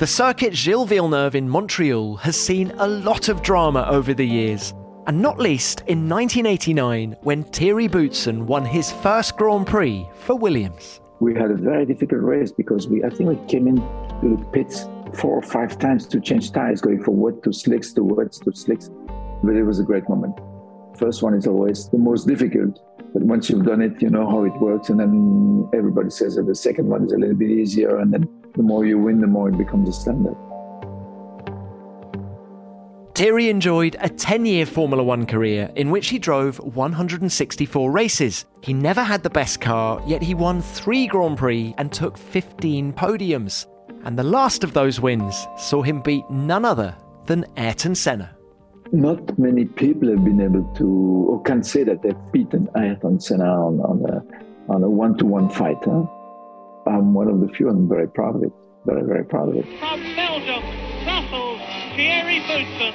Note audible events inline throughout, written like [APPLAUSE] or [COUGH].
The circuit Gilles Villeneuve in Montreal has seen a lot of drama over the years, and not least in 1989 when Thierry Boutsen won his first Grand Prix for Williams. We had a very difficult race because we, I think we came in to the pits four or five times to change tires, going from wet to slicks to wet to slicks. But it was a great moment. First one is always the most difficult, but once you've done it, you know how it works, and then everybody says that the second one is a little bit easier, and then the more you win, the more it becomes a standard. Thierry enjoyed a 10 year Formula One career in which he drove 164 races. He never had the best car, yet he won three Grand Prix and took 15 podiums. And the last of those wins saw him beat none other than Ayrton Senna. Not many people have been able to, or can say that they've beaten Ayrton Senna on, on a, on a one-to-one fight. Huh? I'm one of the few, and I'm very proud of it. Very, very proud of it. From Belgium, Brussels, Thierry Boutsen,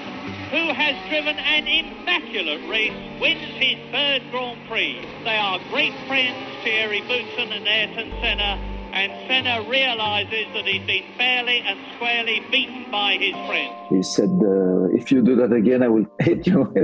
who has driven an immaculate race, wins his third Grand Prix. They are great friends, Thierry Boutsen and Ayrton Senna, and Senna realizes that he's been fairly and squarely beaten by his friend. He said, uh, if you do that again, I will hit you. [LAUGHS]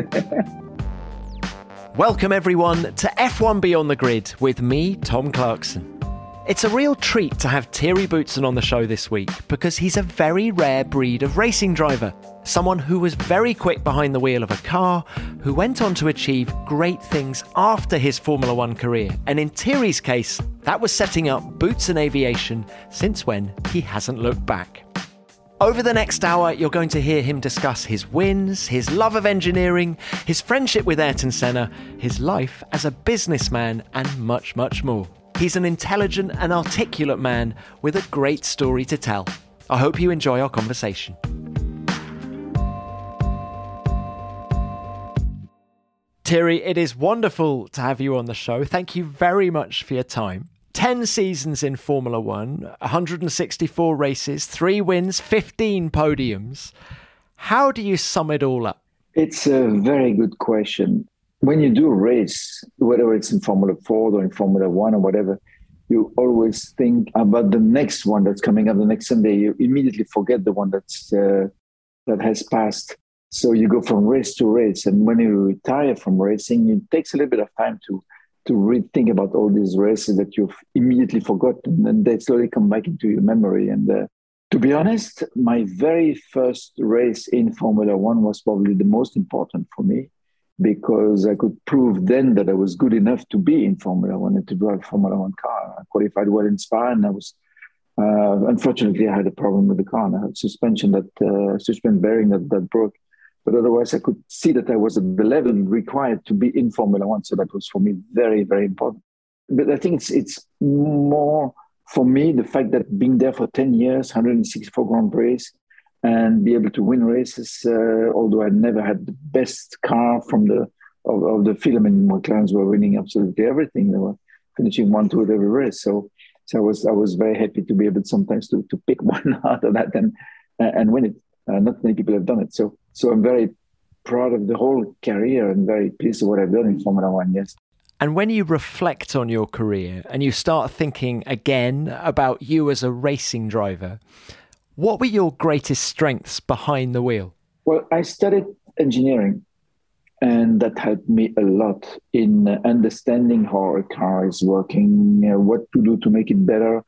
Welcome, everyone, to F1 Beyond the Grid with me, Tom Clarkson. It's a real treat to have Thierry Boutsen on the show this week because he's a very rare breed of racing driver. Someone who was very quick behind the wheel of a car, who went on to achieve great things after his Formula One career. And in Thierry's case, that was setting up Boutsen Aviation, since when he hasn't looked back. Over the next hour, you're going to hear him discuss his wins, his love of engineering, his friendship with Ayrton Senna, his life as a businessman, and much, much more. He's an intelligent and articulate man with a great story to tell. I hope you enjoy our conversation. Thierry, it is wonderful to have you on the show. Thank you very much for your time. 10 seasons in Formula One, 164 races, three wins, 15 podiums. How do you sum it all up? It's a very good question. When you do race, whether it's in Formula Ford or in Formula One or whatever, you always think about the next one that's coming up the next Sunday. You immediately forget the one that's uh, that has passed. So you go from race to race, and when you retire from racing, it takes a little bit of time to to rethink about all these races that you've immediately forgotten, and they slowly come back into your memory. And uh, to be honest, my very first race in Formula One was probably the most important for me because I could prove then that I was good enough to be in Formula One and to drive a Formula One car. I qualified well in Spa, and I was uh, unfortunately I had a problem with the car. And I had suspension that uh, suspension bearing that, that broke. But otherwise, I could see that I was at the level required to be in Formula One. So that was for me very, very important. But I think it's it's more for me the fact that being there for 10 years, 164 Grand Prix, and be able to win races. Uh, although I never had the best car from the of, of the film, and McLarens were winning absolutely everything. They were finishing one, two at every race. So, so I was I was very happy to be able sometimes to to pick [LAUGHS] one out of that and and win it. Uh, not many people have done it. So, so I'm very proud of the whole career and very pleased with what I've done in Formula One. Yes. And when you reflect on your career and you start thinking again about you as a racing driver, what were your greatest strengths behind the wheel? Well, I studied engineering, and that helped me a lot in understanding how a car is working, what to do to make it better.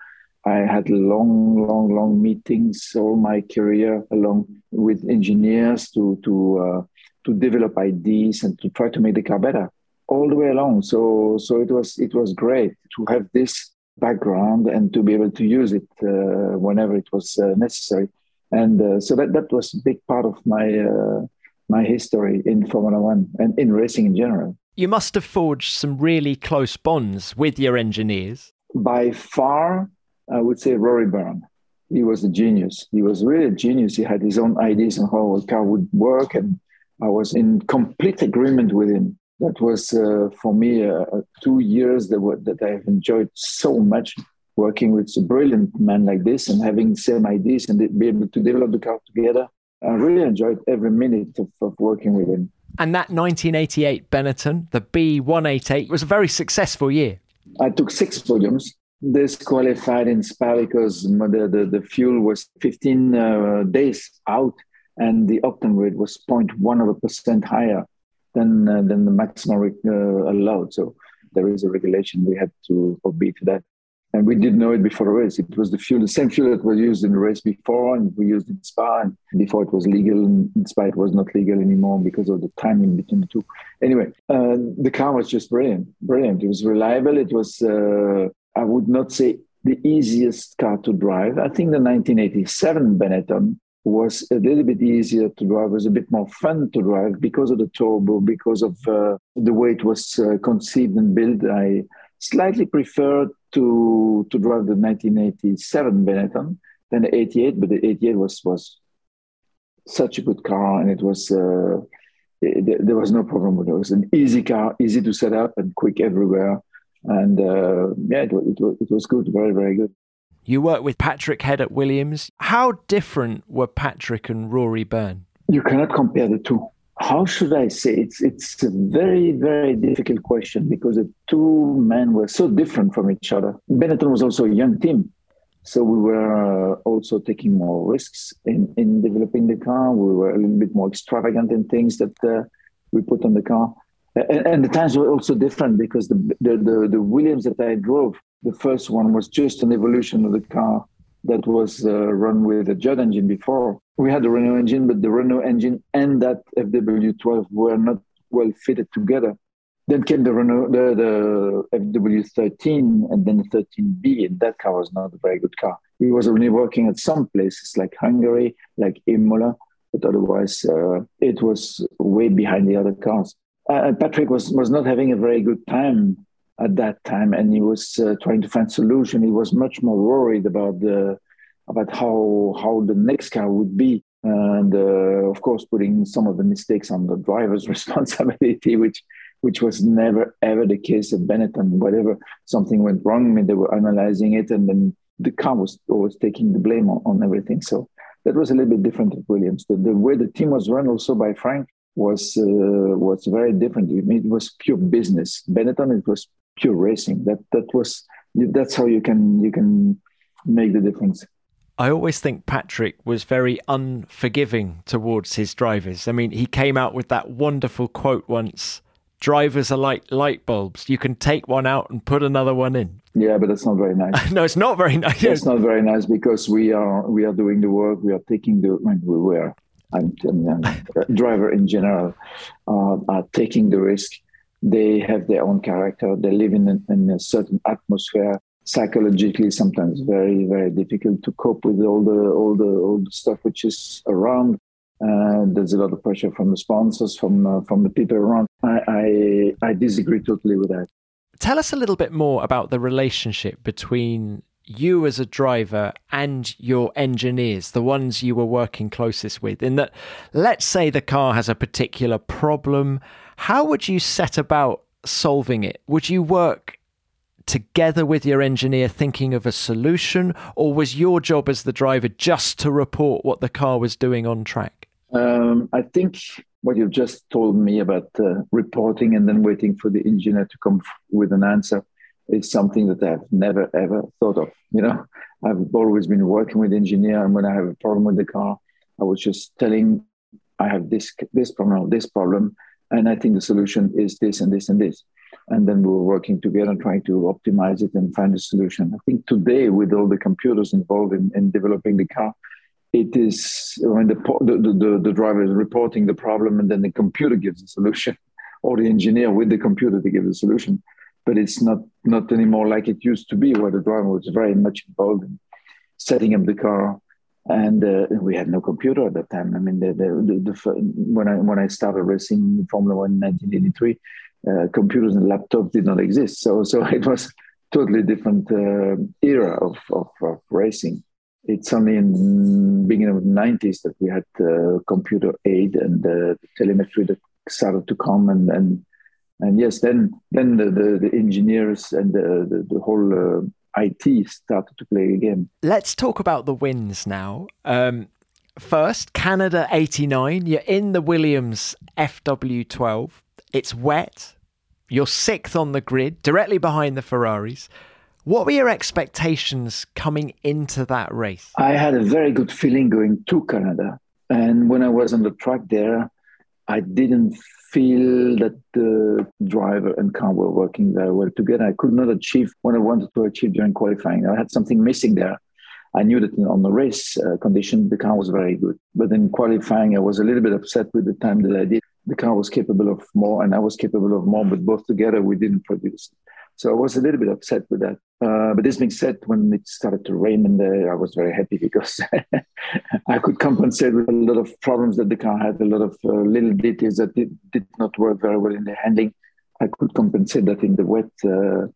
I had long, long, long meetings all my career along with engineers to to uh, to develop ideas and to try to make the car better all the way along. So so it was it was great to have this background and to be able to use it uh, whenever it was uh, necessary. And uh, so that, that was a big part of my, uh, my history in Formula One and in racing in general. You must have forged some really close bonds with your engineers. By far, I would say Rory Byrne. He was a genius. He was really a genius. He had his own ideas on how a car would work, and I was in complete agreement with him. That was uh, for me uh, uh two years that, were, that I have enjoyed so much working with a brilliant man like this and having the same ideas and be able to develop the car together. I really enjoyed every minute of, of working with him. And that 1988 Benetton, the B188, was a very successful year. I took six podiums. Disqualified in Spa because the, the, the fuel was 15 uh, days out and the octane rate was 0.1% of a percent higher than, uh, than the maximum uh, allowed. So there is a regulation we had to obey to that and we didn't know it before the race. It was the fuel, the same fuel that was used in the race before, and we used it in Spa. And before it was legal, in Spa it was not legal anymore because of the timing between the two. Anyway, uh, the car was just brilliant, brilliant. It was reliable. It was, uh, I would not say the easiest car to drive. I think the 1987 Benetton was a little bit easier to drive, was a bit more fun to drive because of the turbo, because of uh, the way it was uh, conceived and built. I slightly preferred to to drive the 1987 Benetton than the 88, but the 88 was was such a good car, and it was uh, it, there was no problem with it. It was an easy car, easy to set up, and quick everywhere. And uh, yeah, it, it, it was good, very very good. You worked with Patrick Head at Williams. How different were Patrick and Rory Byrne? You cannot compare the two how should I say? It's it's a very very difficult question because the two men were so different from each other. Benetton was also a young team, so we were uh, also taking more risks in in developing the car. We were a little bit more extravagant in things that uh, we put on the car, and, and, the times were also different because the, the the the Williams that I drove, the first one was just an evolution of the car that was uh, run with a Judd engine before. We had the Renault engine, but the Renault engine and that FW12 were not well fitted together. Then came the Renault, the, the FW13, and then the 13B, and that car was not a very good car. It was only working at some places like Hungary, like Imola, but otherwise uh, it was way behind the other cars. Uh, Patrick was was not having a very good time at that time, and he was uh, trying to find solution. He was much more worried about the about how how the next car would be, and uh, of course, putting some of the mistakes on the driver's [LAUGHS] responsibility, which which was never ever the case at Benetton. Whatever something went wrong, I they were analyzing it, and then the car was always taking the blame on, on everything. So that was a little bit different at Williams. The, the way the team was run also by Frank was uh, was very different. It was pure business. Benetton it was pure racing. That that was that's how you can you can make the difference. I always think Patrick was very unforgiving towards his drivers. I mean, he came out with that wonderful quote once drivers are like light bulbs. You can take one out and put another one in. Yeah, but that's not very nice. [LAUGHS] no, it's not very nice. It's not very nice because we are we are doing the work. We are taking the when we were. I'm, I'm, I'm driver in general uh, are taking the risk they have their own character. They live in a, in a certain atmosphere. Psychologically, sometimes very very difficult to cope with all the all the all the stuff which is around. Uh, there's a lot of pressure from the sponsors, from uh, from the people around. I, I I disagree totally with that. Tell us a little bit more about the relationship between you as a driver and your engineers, the ones you were working closest with, in that let's say the car has a particular problem how would you set about solving it? Would you work together with your engineer thinking of a solution, or was your job as the driver just to report what the car was doing on track? Um, I think what you've just told me about uh, reporting and then waiting for the engineer to come with an answer is something that I've never ever thought of. You know, I've always been working with engineer, and when I have a problem with the car, I was just telling I have this this problem, this problem, and I think the solution is this and this and this. And then we were working together trying to optimize it and find a solution. I think today, with all the computers involved in, in developing the car, it is when the, the, the, the driver is reporting the problem and then the computer gives the solution, [LAUGHS] or the engineer with the computer to give the solution. But it's not, not anymore like it used to be, where the driver was very much involved in setting up the car, and uh, we had no computer at that time. I mean, the, the, the, when I when I started racing Formula One in 1983, uh, computers and laptops did not exist. So so [LAUGHS] it was totally different uh, era of, of, of, racing. It's only in beginning of the 90s that we had uh, computer aid and uh, telemetry that started to come and, and and yes, then then the, the, the engineers and the, the, the whole uh, IT started to play again. Let's talk about the wins now. Um, first, Canada 89. You're in the Williams FW12. It's wet. You're sixth on the grid, directly behind the Ferraris. What were your expectations coming into that race? I had a very good feeling going to Canada. And when I was on the track there, I didn't feel that the driver and car were working very well together. I could not achieve what I wanted to achieve during qualifying. I had something missing there. I knew that on the race uh, condition, the car was very good. But in qualifying, I was a little bit upset with the time that I did. The car was capable of more, and I was capable of more, but both together we didn't produce. So I was a little bit upset with that. Uh, but this being said, when it started to rain in there, I was very happy because [LAUGHS] I could compensate with a lot of problems that the car had, a lot of uh, little details that did, did, not work very well in the handling. I could compensate that in the wet uh,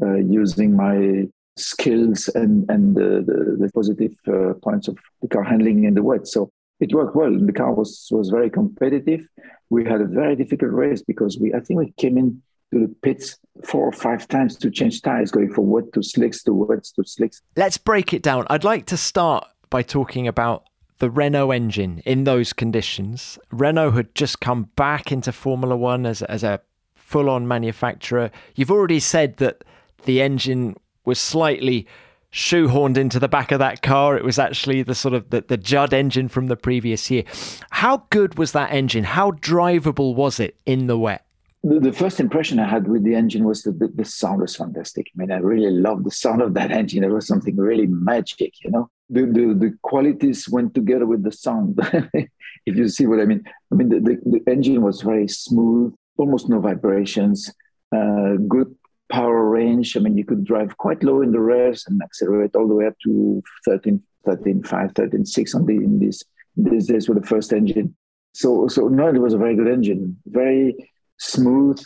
uh using my skills and, and the, the, the positive uh, points of the car handling in the wet. So it worked well. The car was, was very competitive. We had a very difficult race because we, I think we came in to the pits four or five times to change tires, going from wet to slicks to wets to slicks. Let's break it down. I'd like to start by talking about the Renault engine in those conditions. Renault had just come back into Formula One as, as a full on manufacturer. You've already said that the engine was slightly shoehorned into the back of that car. It was actually the sort of the, the Judd engine from the previous year. How good was that engine? How drivable was it in the wet? The, the, first impression I had with the engine was that the, the, sound was fantastic. I mean, I really loved the sound of that [LAUGHS] engine. It was something really magic, you know. The, the, the qualities went together with the sound, [LAUGHS] if you see what I mean. I mean, the, the, the engine was very smooth, almost no vibrations, uh, good power range. I mean, you could drive quite low in the revs and accelerate all the way up to 13, 13, 5, 13, 6 on the, in this, these days with the first engine. So, so no, it was a very good engine, very smooth,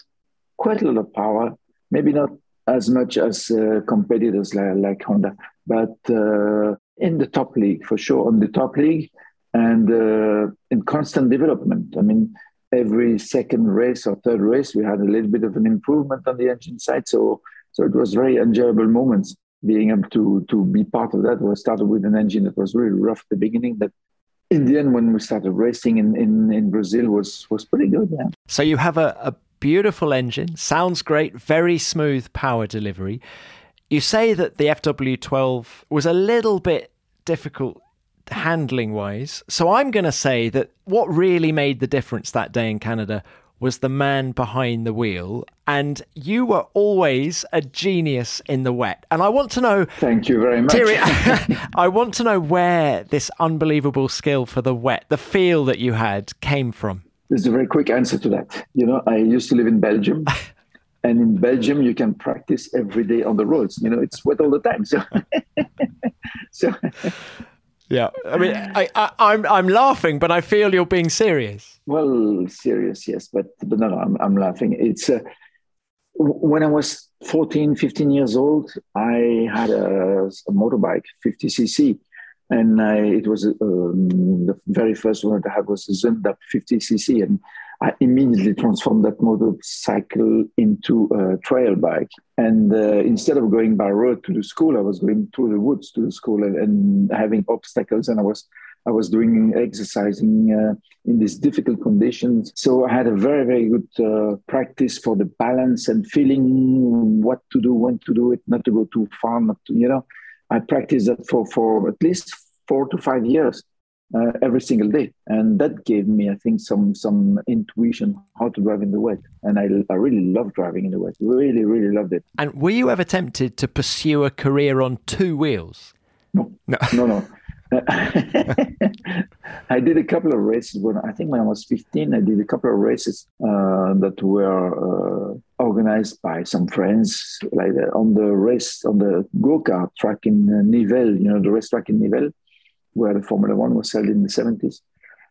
quite a lot of power. Maybe not as much as uh, competitors like, like, Honda, but uh, in the top league for sure, on the top league, and uh, in constant development. I mean, every second race or third race, we had a little bit of an improvement on the engine side. So, so it was very enjoyable moments being able to to be part of that. We started with an engine that was really rough at the beginning, but in the end, when we started racing in, in, in Brazil, was was pretty good. Yeah. So you have a, a beautiful engine, sounds great, very smooth power delivery. You say that the FW12 was a little bit difficult handling wise. So I'm going to say that what really made the difference that day in Canada was the man behind the wheel. And you were always a genius in the wet. And I want to know. Thank you very much. Thierry, [LAUGHS] [LAUGHS] I want to know where this unbelievable skill for the wet, the feel that you had, came from. There's a very quick answer to that. You know, I used to live in Belgium. [LAUGHS] and in Belgium, you can practice every day on the roads. You know, it's wet all the time. So, so yeah, I mean, [SIGHS] I, I, I'm I'm laughing, but I feel you're being serious. Well, serious, yes, but but no, no I'm I'm laughing. It's uh, when I was 14, 15 years old, I had a, a motorbike, 50cc, and I, it was um, the very first one that I had was a Zündapp 50cc, and I immediately transformed that motorcycle into a trail bike. And uh, instead of going by road to the school, I was going through the woods to the school and, and having obstacles. And I was I was doing exercising uh, in these difficult conditions. So I had a very, very good uh, practice for the balance and feeling what to do, when to do it, not to go too far, not to, you know. I practiced that for, for at least four to five years uh, every single day, and that gave me, I think, some some intuition how to drive in the wet. And I, I really love driving in the wet. Really, really loved it. And were you ever tempted to pursue a career on two wheels? No, no, no, no. [LAUGHS] [LAUGHS] I did a couple of races when I think when I was 15. I did a couple of races uh, that were uh, organized by some friends, like on the race on the go kart track in uh, Nivelles. You know, the race track in Nivelles where the Formula One was held in the 70s.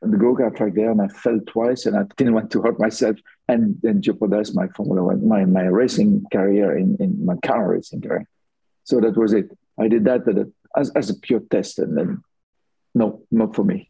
And the go-kart track there and I fell twice and I didn't want to hurt myself and then jeopardize my Formula One, my, my racing career in, in my car racing career. So that was it. I did that as, as a pure test and then no, not for me.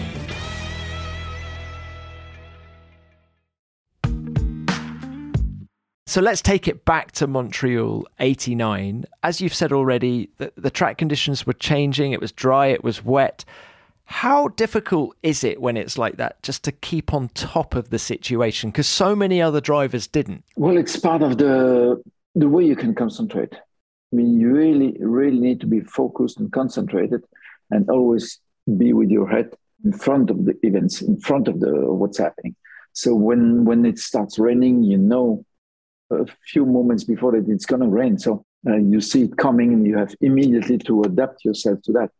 So let's take it back to Montreal 89. As you've said already, the, the, track conditions were changing. It was dry, it was wet. How difficult is it when it's like that just to keep on top of the situation? Because so many other drivers didn't. Well, it's part of the the way you can concentrate. I mean, you really, really need to be focused and concentrated and always be with your head in front of the events, in front of the what's happening. So when when it starts raining, you know a few moments before that it's going to rain. So uh, you see it coming and you have immediately to adapt yourself to that.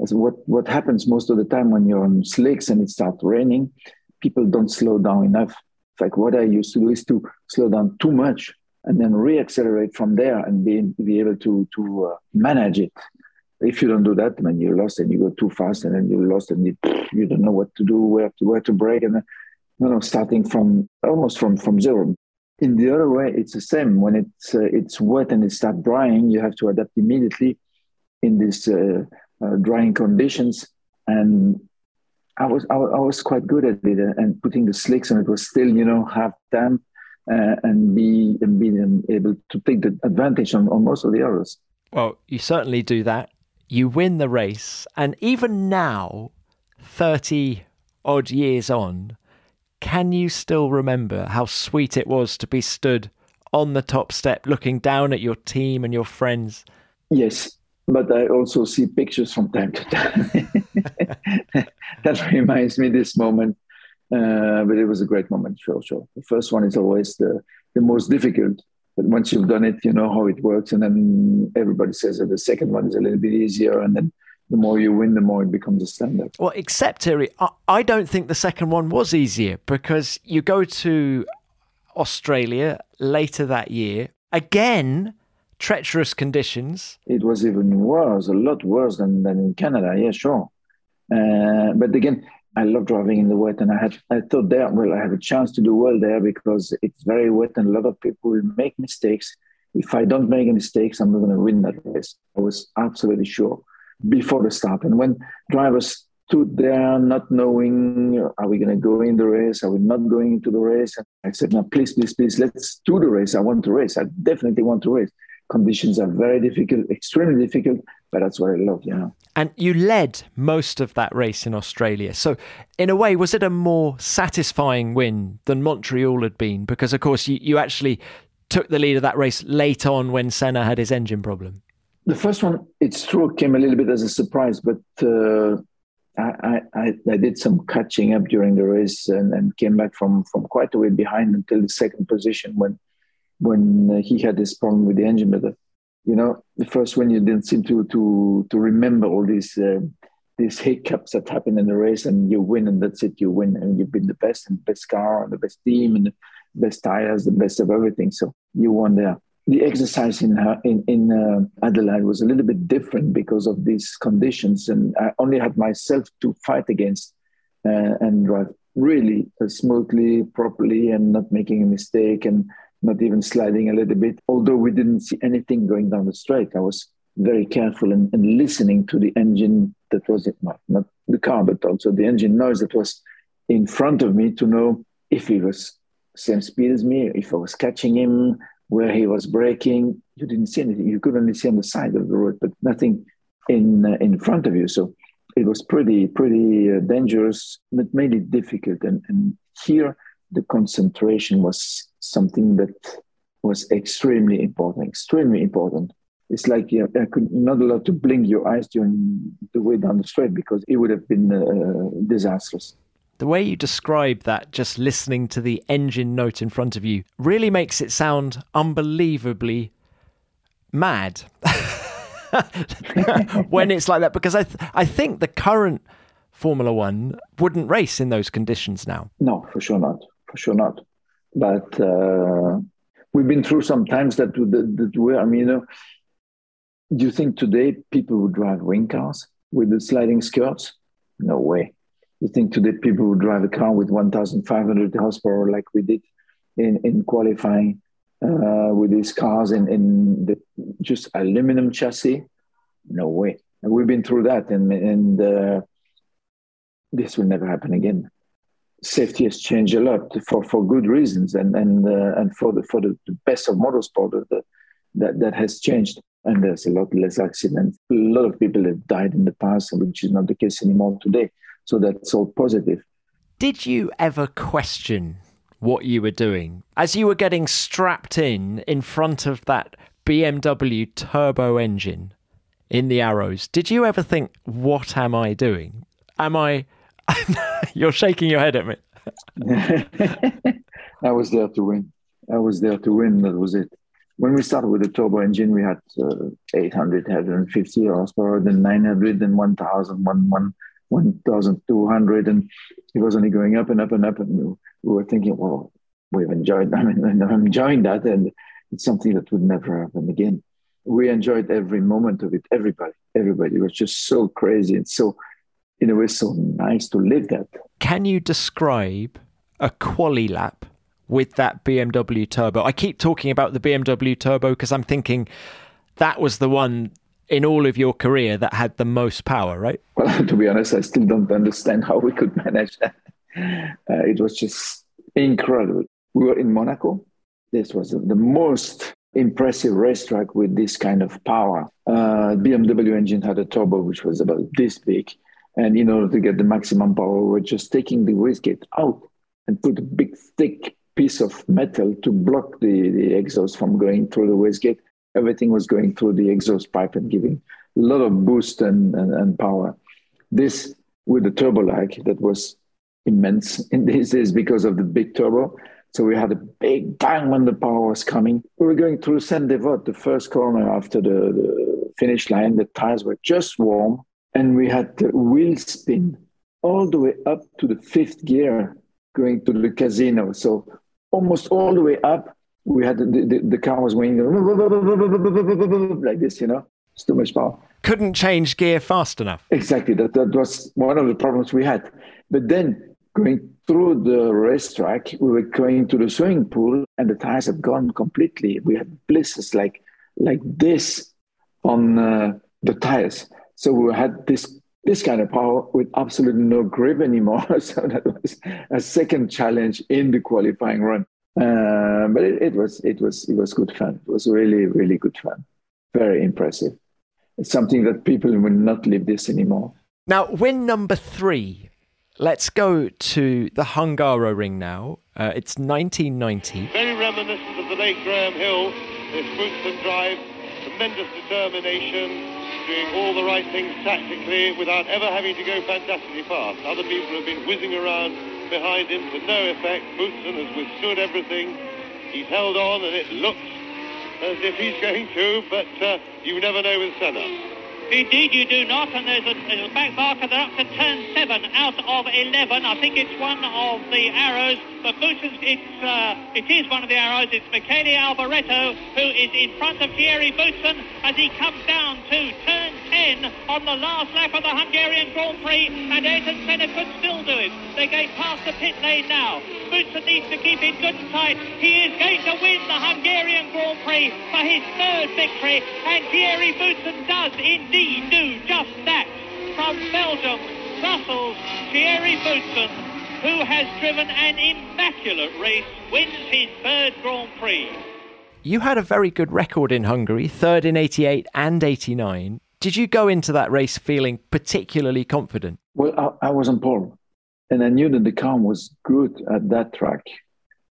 As what, what happens most of the time when you're on slicks and it starts raining, people don't slow down enough. Like what I used to do is to slow down too much and then reaccelerate from there and be, be able to, to uh, manage it. If you don't do that, then you're lost and you go too fast and then you're lost and you, you don't know what to do, where to, where to brake. And then, you know, starting from almost from, from zero in the other way, it's the same. When it's uh, it's wet and it starts drying, you have to adapt immediately in these uh, uh, drying conditions. And I was I, was quite good at it uh, and putting the slicks, and it was still you know half damp uh, and be and being able to take the advantage on, on most of the others. Well, you certainly do that. You win the race, and even now, thirty odd years on, can you still remember how sweet it was to be stood on the top step looking down at your team and your friends? Yes, but I also see pictures from time to time. [LAUGHS] that reminds me this moment. Uh, but it was a great moment, sure, sure. The first one is always the, the most difficult. But once you've done it, you know how it works. And then everybody says that the second one is a little bit easier. And then the more you win, the more it becomes a standard. Well, except Thierry, I don't think the second one was easier because you go to Australia later that year. Again, treacherous conditions. It was even worse, a lot worse than, than in Canada, yeah, sure. Uh, but again, I love driving in the wet, and I had I thought there, well, I have a chance to do well there because it's very wet, and a lot of people will make mistakes. If I don't make mistakes, I'm not going to win that race. I was absolutely sure before the start. And when drivers stood there not knowing, are we going to go in the race? Are we not going into the race? And I said, no, please, please, please, let's do the race. I want to race. I definitely want to race. Conditions are very difficult, extremely difficult, but that's what I love, you know. And you led most of that race in Australia. So, in a way, was it a more satisfying win than Montreal had been? Because, of course, you, you actually took the lead of that race late on when Senna had his engine problem. The first one, it's true, came a little bit as a surprise, but uh, I, I, I, did some catching up during the race and, and, came back from, from quite a way behind until the second position when when he had this problem with the engine. But uh, you know, the first one you didn't seem to to to remember all these uh, these hiccups that happen in the race, and you win, and that's it. You win, and you've been the best and best car and the best team and the best tires, the best of everything. So you won there the exercise in in, in uh, Adelaide was a little bit different because of these conditions, and I only had myself to fight against uh, and drive really uh, smoothly, properly, and not making a mistake and not even sliding a little bit. Although we didn't see anything going down the straight, I was very careful and, and listening to the engine that was not, not the car, but also the engine noise that was in front of me to know if he was same speed as me, if I was catching him, where he was braking. You didn't see anything. You could only see on the side of the road, but nothing in uh, in front of you. So it was pretty pretty uh, dangerous, but made it difficult. And, and here, the concentration was something that was extremely important. Extremely important. It's like you know, could not allowed to blink your eyes during the way down the straight because it would have been uh, disastrous. The way you describe that, just listening to the engine note in front of you, really makes it sound unbelievably mad [LAUGHS] when it's like that. Because I, th- I think the current Formula One wouldn't race in those conditions now. No, for sure not. For sure not. But uh, we've been through some times that that, that were. I mean, you know, do you think today people would drive wing cars with the sliding skirts? No way. You think today people would drive a car with 1,500 horsepower like we did in, in qualifying uh, with these cars in, in the just aluminum chassis? No way. And we've been through that, and, and uh, this will never happen again. Safety has changed a lot for, for good reasons, and and uh, and for the for the, best of motorsport, that that has changed and there's a lot less accidents. A lot of people have died in the past, which is not the case anymore today. So that's all positive. Did you ever question what you were doing as you were getting strapped in in front of that BMW turbo engine in the Arrows? Did you ever think, what am I doing? Am I. [LAUGHS] You're shaking your head at me. [LAUGHS] I was there to win. I was there to win. That was it. When we started with the turbo engine, we had uh, 800, 150 horsepower, then 900, then 1,000, 1, 1,200, and it was only going up and up and up. And we were thinking, well, we've enjoyed. [LAUGHS] I mean, I'm enjoying that, and it's something that would never happen again. We enjoyed every moment of it. Everybody, everybody it was just so crazy and so, in a way, so nice to live that. Can you describe a quali lap with that BMW turbo? I keep talking about the BMW turbo because I'm thinking that was the one in all of your career that had the most power, right? [LAUGHS] Well, to be honest, I still don't understand how we could manage that. Uh, it was just incredible. We were in Monaco. This was the most impressive racetrack with this kind of power. Uh, BMW engine had a turbo which was about this big. And in order to get the maximum power, we were just taking the wastegate out and put a big, thick piece of metal to block the, the exhaust from going through the wastegate everything was going through the exhaust pipe and giving a lot of boost and, and, and power. This with the turbo lag that was immense in these days because of the big turbo. So we had a big bang when the power was coming. We were going through Saint Devote, the first corner after the, the finish line. The tires were just warm, and we had the wheel spin all the way up to the fifth gear going to the casino. So almost all the way up we had the, the, the car was going like this, you know, it's too much power. Couldn't change gear fast enough. Exactly. That, that was one of the problems we had. But then going through the racetrack, we were going to the swimming pool and the tires had gone completely. We had blisters like, like this on uh, the tires. So we had this this kind of power with absolutely no grip anymore. [LAUGHS] so that was a second challenge in the qualifying run. Uh, but it, it, was it was it was good fun. It was really really good fun. Very impressive. It's something that people will not live this anymore. Now, win number three. Let's go to the Hungaroring now. Uh, it's 1990. Very reminiscent of the late Graham Hill. This Boutsen drive, tremendous determination, doing all the right things tactically without ever having to go fantastically fast. Other people have been whizzing around behind him to no effect. Boutsen has withstood everything. He's held on and it looks as if he's going to, but uh, you never know with Senna. Indeed, you do not, and there's a, there's a back marker. They're up to turn seven out of eleven. I think it's one of the Arrows, but Boutsen, it's uh, it is one of the Arrows. It's Michele Alboreto who is in front of Thierry Boutsen as he comes down to turn ten on the last lap of the Hungarian Grand Prix, and Ayrton Senna could still do it. They're going past the pit lane now. Boutsen needs to keep it good and tight. He is going to win the Hungarian Grand Prix for his third victory, and Thierry Boutsen does indeed do just that. From Belgium, Brussels, Thierry Boutsen, who has driven an immaculate race, wins his third Grand Prix. You had a very good record in Hungary, third in 88 and 89. Did you go into that race feeling particularly confident? Well, I, I was on pole, and I knew that the car was good at that track.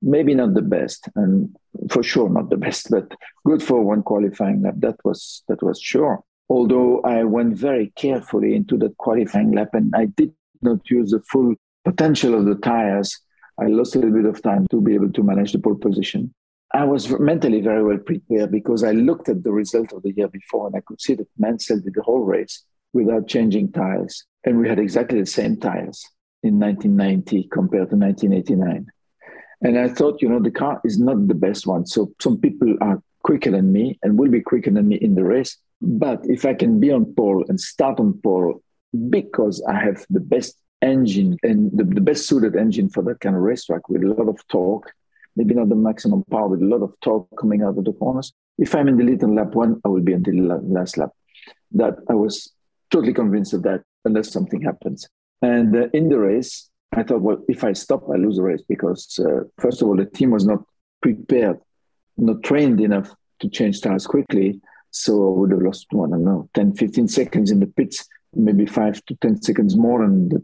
Maybe not the best, and for sure not the [LAUGHS] best, but good for one qualifying lap. That was that was sure although I went very carefully into that qualifying lap and I did not use the full potential of the tires, I lost a little bit of time to be able to manage the pole position. I was mentally very well prepared because I looked at the result of the year before and I could see that Mansell did the whole race without changing tires. And we had exactly the same tires in 1990 compared to 1989. And I thought, you know, the car is not the best one. So some people are quicker than me and will be quicker than me in the race. But if I can be on pole and start on pole because I have the best engine and the, the best suited engine for that kind of racetrack with a lot of torque, maybe not the maximum power, with a lot of torque coming out of the corners. If I'm in the lead on lap one, I will be until the last lap. That I was totally convinced of that, unless something happens. And uh, in the race, I thought, well, if I stop, I lose the race because, uh, first of all, the team was not prepared, not trained enough to change tires quickly. So I would have lost, one, I don't know, 10, 15 seconds in the pits, maybe five to 10 seconds more than the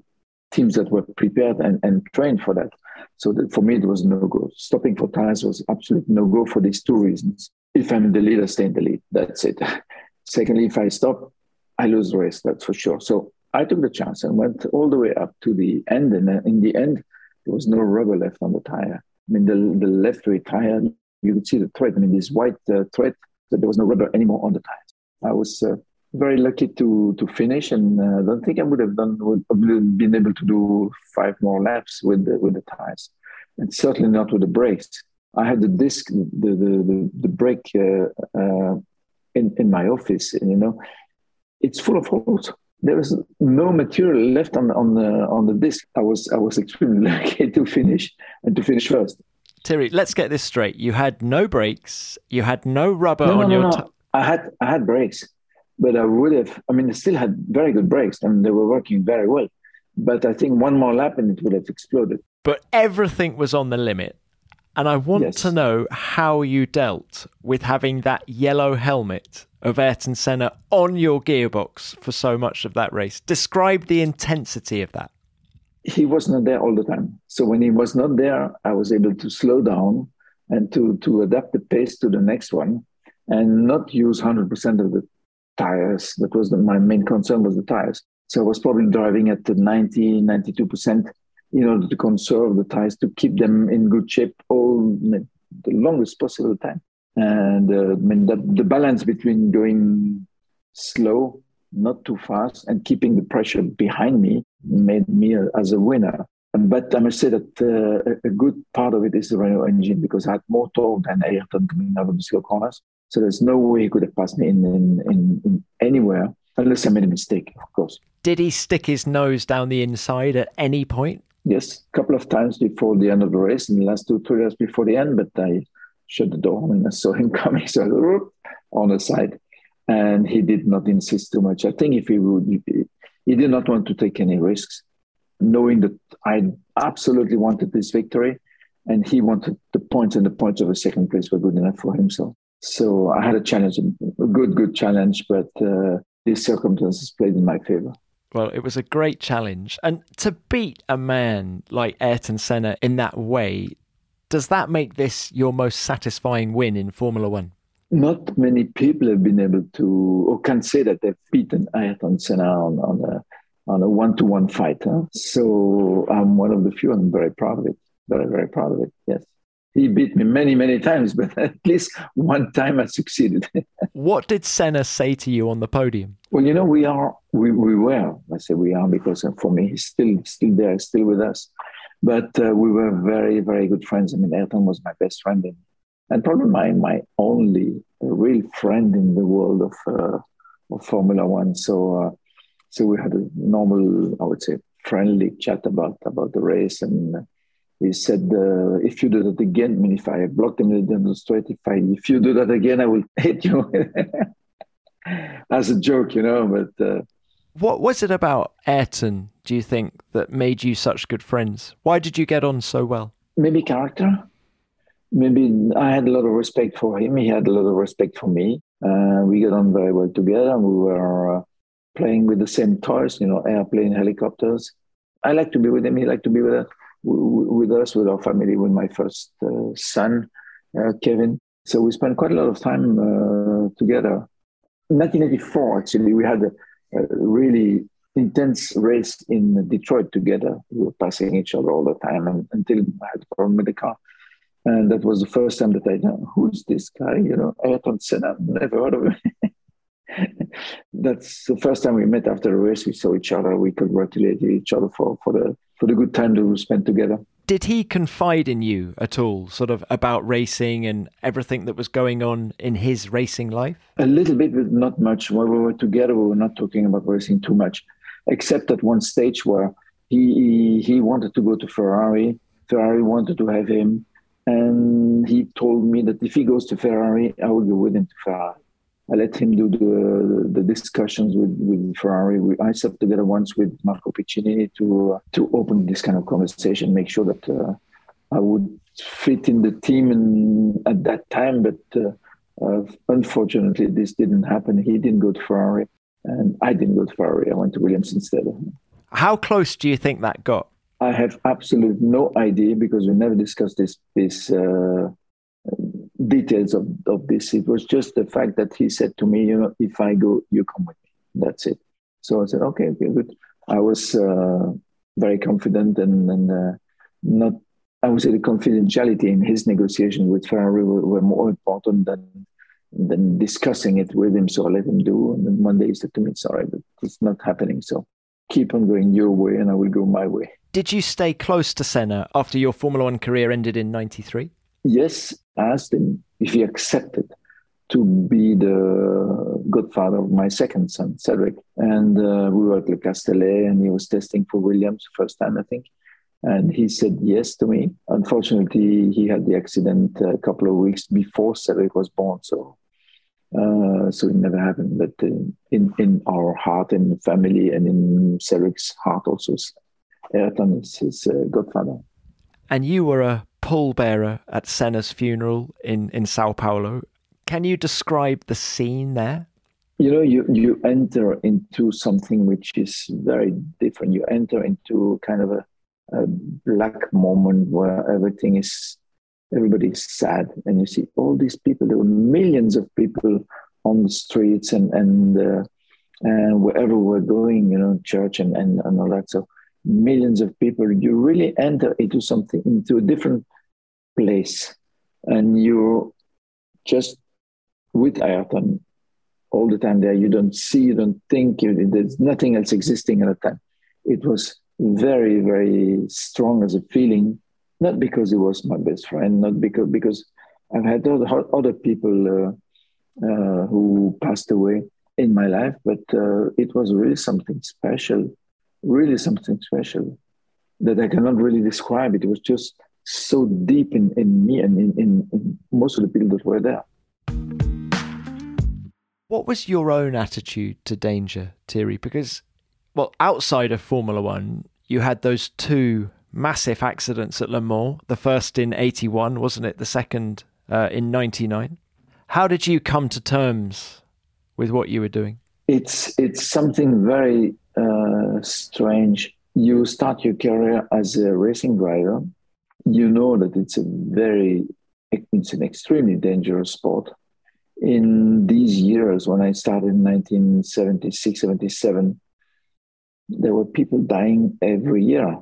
teams that were prepared and, and trained for that. So that for me, it was no go. Stopping for tires was absolute no go for these two reasons. If I'm in the lead, I stay in the lead. That's it. [LAUGHS] Secondly, if I stop, I lose the race, that's for sure. So I took the chance and went all the way up to the end. And in the end, there was no rubber left on the tire. I mean, the, the left rear tire, you could see the thread. I mean, this white uh, thread, there was no rubber anymore on the tires. I was uh, very lucky to to finish, and uh, I don't think I would have done would have been able to do five more laps with the, with the tires, and certainly not with the brakes. I had the disc, the the the, the brake uh, uh, in in my office, and you know, it's full of holes there was no material left on on the on the disc. I was I was extremely [LAUGHS] lucky to finish and to finish first. Thierry, let's get this straight. You had no brakes. You had no rubber no, on no, your. No, no. I had I had brakes, but I would have. I mean, I still had very good brakes, and they were working very well. But I think one more lap and it would have exploded. But everything was on the limit. And I want Yes. to know how you dealt with having that yellow helmet of Ayrton Senna on your gearbox for so much of that race. Describe the intensity of that. he was not there all the time. So when he was not there, I was able to slow down and to to adapt the pace to the next one and not use 100% of the tires. That was the, my main concern was the tires. So I was probably driving at the 90, 92% in order to conserve the tires, to keep them in good shape all the longest possible time. And uh, I mean, the, the balance between going slow, not too fast, and keeping the pressure behind me made me a, as a winner. But I must say that uh, a- good part of it is the Renault engine because I had more torque than Ayrton coming out of the single corners. So there's no way he could have passed me in, in, in, in anywhere unless I made a mistake, of course. Did he stick his nose down the inside at any point? Yes, a couple of times before the end of the race, in the last two, three years before the end, but I shut the door and I saw him [LAUGHS] coming, so whoop, on the side. And he did not insist too much. I think if he would, he- he did not want to take any risks, knowing that I absolutely wanted this victory and he wanted the points and the points of a second place were good enough for himself. So I had a challenge, a good, good challenge, but uh, these circumstances played in my favor. Well, it was a great challenge. And to beat a man like Ayrton Senna in that way, does that make this your most satisfying win in Formula One? not many people have been able to or can say that they've beaten Ayrton Senna on, on a on a one-to-one fight. Huh? So I'm one of the few. and I'm very proud of it. Very, very proud of it. Yes. He beat me many, many times, but [LAUGHS] at least one time I succeeded. [LAUGHS] What did Senna say to you on the podium? well, you know, we are, we, we were, I say we are because uh, for me, he's still, still there, still with us. But uh, we were very, very good friends. I mean, Ayrton was my best friend and, and probably my, my only real friend in the world of, uh, of Formula One. So, uh, so we had a normal, I would say, friendly chat about, about the race. And uh, he said, uh, if you do that again, I mean, if I block them in the straight, if I, if you do that again, I will hit you [LAUGHS] as a joke, you know, but, uh, What was it about Ayrton, do you think, that made you such good friends? Why did you get on so well? maybe character. Maybe I had a lot of respect for him. He had a lot of respect for me. Uh, we got on very well together. We were uh, playing with the same toys, you know, airplane, helicopters. I like to be with him. He liked to be with us, with us, with our family, with my first uh, son, uh, Kevin. So we spent quite a lot of time uh, together. In 1984, actually, we had a, a really intense race in Detroit together. We were passing each other all the time and, until I had a problem with the car. And that was the first time that I know who's this guy, you know, Ayrton Senna, never heard of him. [LAUGHS] That's the first time we met after the race. We saw each other. We congratulated each other for, for the for the good time that we spent together. Did he confide in you at all, sort of about racing and everything that was going on in his racing life? A little bit, but not much. When we were together, we were not talking about racing too much, except at one stage where he he wanted to go to Ferrari. Ferrari wanted to have him, and he told me that if he goes to Ferrari, I will go with him to Ferrari. I let him do the the discussions with with Ferrari. We, I sat together once with Marco Piccinini to uh, to open this kind of conversation, make sure that uh, I would fit in the team and at that time. But uh, uh, unfortunately, this didn't happen. He didn't go to Ferrari, and I didn't go to Ferrari. I went to Williams instead. How close do you think that got? I have absolutely no idea because we never discussed this this uh, details of, of this. It was just the fact that he said to me, you know, if I go, you come with me. That's it. So I said, okay, okay, good. I was uh, very confident and, and uh, not, I would say the confidentiality in his negotiation with Ferrari were, were, more important than than discussing it with him. So I let him do. And then one day he said to me, sorry, but it's not happening. So keep on going your way and I will go my way. Did you stay close to Senna after your Formula One career ended in 93? Yes, I asked him if he accepted to be the godfather of my second son, Cedric. And uh, we were at Le Castellet and he was testing for Williams first time, I think. And he said yes to me. Unfortunately, he had the accident a couple of weeks before Cedric was born. So uh, so it never happened. But in, in, in our heart, in the family, and in Cedric's heart also, Ayrton is his uh, godfather. And you were a pallbearer at Senna's funeral in, in Sao Paulo. Can you describe the scene there? You know, you, you enter into something which is very different. You enter into kind of a, a black moment where everything is, everybody is sad. And you see all these people, there were millions of people on the streets and, and, uh, and wherever we're going, you know, church and, and, and all that. So millions of people, you really enter into something, into a different place. And you're just with Ayrton all the time there. You don't see, you don't think, you, there's nothing else existing at the time. It was very, very strong as a feeling, not because he was my best friend, not because, because I've had other, other people uh, uh, who passed away in my life, but uh, it was really something special really something special that I cannot really describe. It was just so deep in, in me and in, in, in most of the people that were there. What was your own attitude to danger, Thierry? Because, well, outside of Formula One, you had those two massive accidents at Le Mans. The first in 81, wasn't it? The second uh, in 99. How did you come to terms with what you were doing? It's it's something very Uh, strange. You start your career as a racing driver. You know that it's a very, it's an extremely dangerous sport. In these years, when I started in 1976, 77, there were people dying every year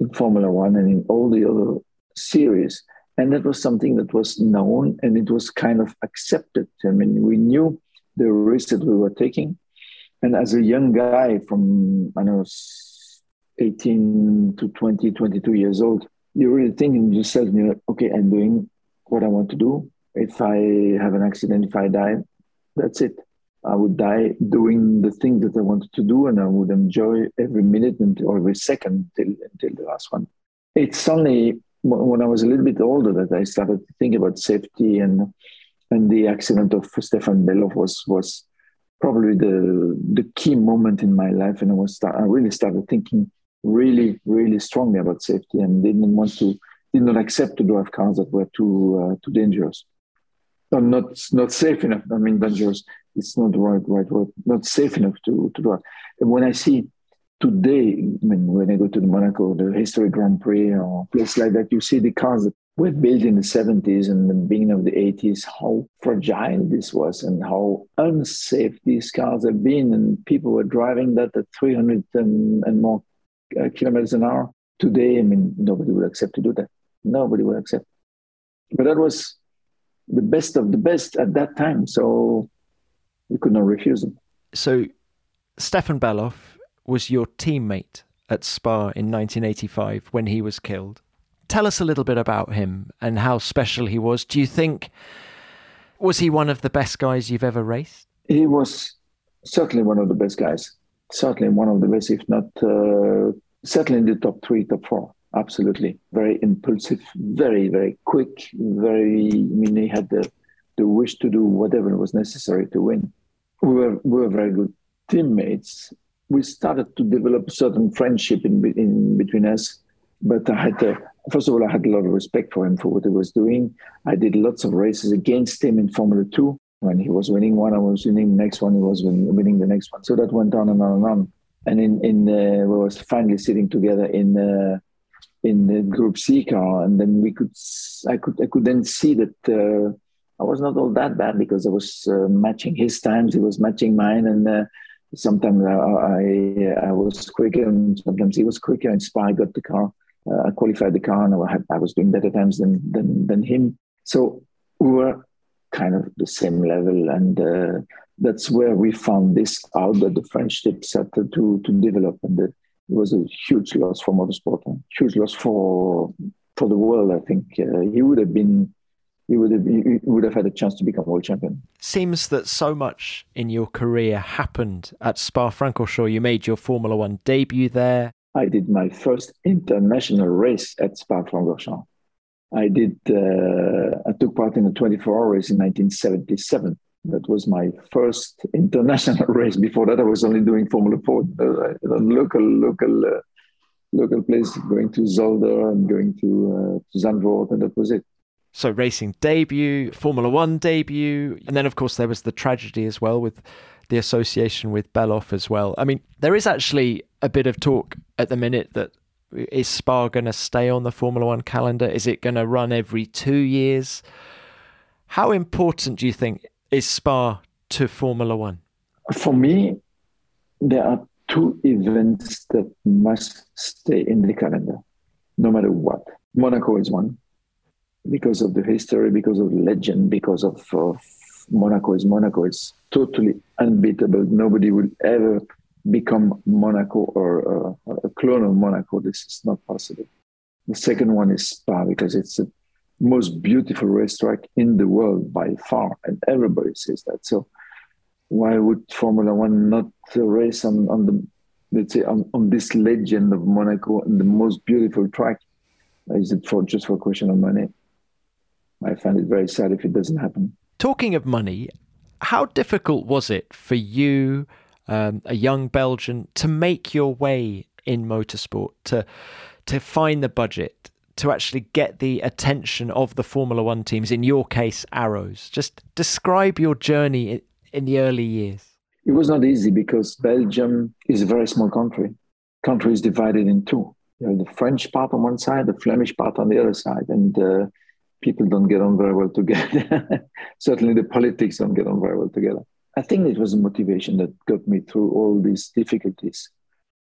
in Formula One and in all the other series. And that was something that was known and it was kind of accepted. I mean, we knew the risk that we were taking. And as a young guy from, I know, 18 to 20, 22 years old, you're really thinking yourself, you know, okay, I'm doing what I want to do. If I have an accident, if I die, that's it. I would die doing the thing that I wanted to do, and I would enjoy every minute or every second until, until the last one. It's only when I was a little bit older that I started to think about safety, and and the accident of Stefan Bellof was was probably the the key moment in my life, and I was start, I really started thinking really really strongly about safety, and didn't want to did not accept to drive cars that were too uh, too dangerous, or not not safe enough. I mean, dangerous. It's not the right right word. Not safe enough to to drive. And when I see today, I mean, when I go to the Monaco, the history Grand Prix, or place like that, you see the cars that were built in the 70s and the beginning of the 80s, how fragile this was and how unsafe these cars have been. And people were driving that at 300 and, and more uh, kilometers an hour. Today, I mean, nobody would accept to do that. Nobody would accept. But that was the best of the best at that time. So you could not refuse them. So Stefan Bellof was your teammate at Spa in 1985 when he was killed. Tell us a little bit about him and how special he was. Do you think was he one of the best guys you've ever raced? He was certainly one of the best guys. Certainly one of the best, if not uh, certainly in the top three, top four. Absolutely, very impulsive, very very quick, very. I mean, he had the the wish to do whatever was necessary to win. We were we were very good teammates. We started to develop certain friendship in in between us but I had to, first of all, I had a lot of respect for him for what he was doing. I did lots of races against him in Formula Two. When he was winning one, I was winning the next one. He was winning the next one. So that went on and on and on. And in in uh, we was finally sitting together in uh, in the Group C car, and then we could I could I could then see that uh, I was not all that bad because I was uh, matching his times, he was matching mine, and uh, sometimes I, I, I was quicker, and sometimes he was quicker. And Spa got the car uh, qualified the car and I, had, I was doing better times than, than, than him. So we were kind of the same level. And uh, that's where we found this out that the friendship started to, to develop. And it was a huge loss for motorsport, and huge loss for, for the world, I think. Uh, he would have been he would have would have had a chance to become world champion. Seems that so much in your career happened at Spa-Francorchamps. You made your Formula One debut there. I did my first international race at Spa-Francorchamps. I did. Uh, I took part in a 24-hour race in 1977. That was my first international [LAUGHS] race. Before that, I was only doing Formula Four, uh, local, local, uh, local place, going to Zolder and going to uh, to Zandvoort, and that was it. So racing debut, Formula One debut, and then of course there was the tragedy as well with the association with Bellof as well. I mean, there is actually a bit of talk at the minute that uh, is Spa going to stay on the Formula One calendar? Is it going to run every two years? How important do you think is Spa to Formula One? For me, there are two events that must stay in the calendar, no matter what. Monaco is one because of the history, because of legend, because of, of Monaco is Monaco. It's totally unbeatable. Nobody will ever become Monaco or uh, a clone of Monaco. This is not possible. The second one is Spa because it's the most beautiful racetrack in the world by far, and everybody says that. So why would Formula One not race on, on the let's say on, on this legend of Monaco and the most beautiful track? Is it for just for a question of money? I find it very sad if it doesn't happen. Talking of money, how difficult was it for you? um, a young Belgian, to make your way in motorsport, to to find the budget, to actually get the attention of the Formula One teams. In your case, Arrows. Just describe your journey in the early years. It was not easy because Belgium is a very small country. Country is divided in two. You have the French part on one side, the Flemish part on the other side, and uh, people don't get on very well together. [LAUGHS] Certainly, the politics don't get on very well together. I think it was a motivation that got me through all these difficulties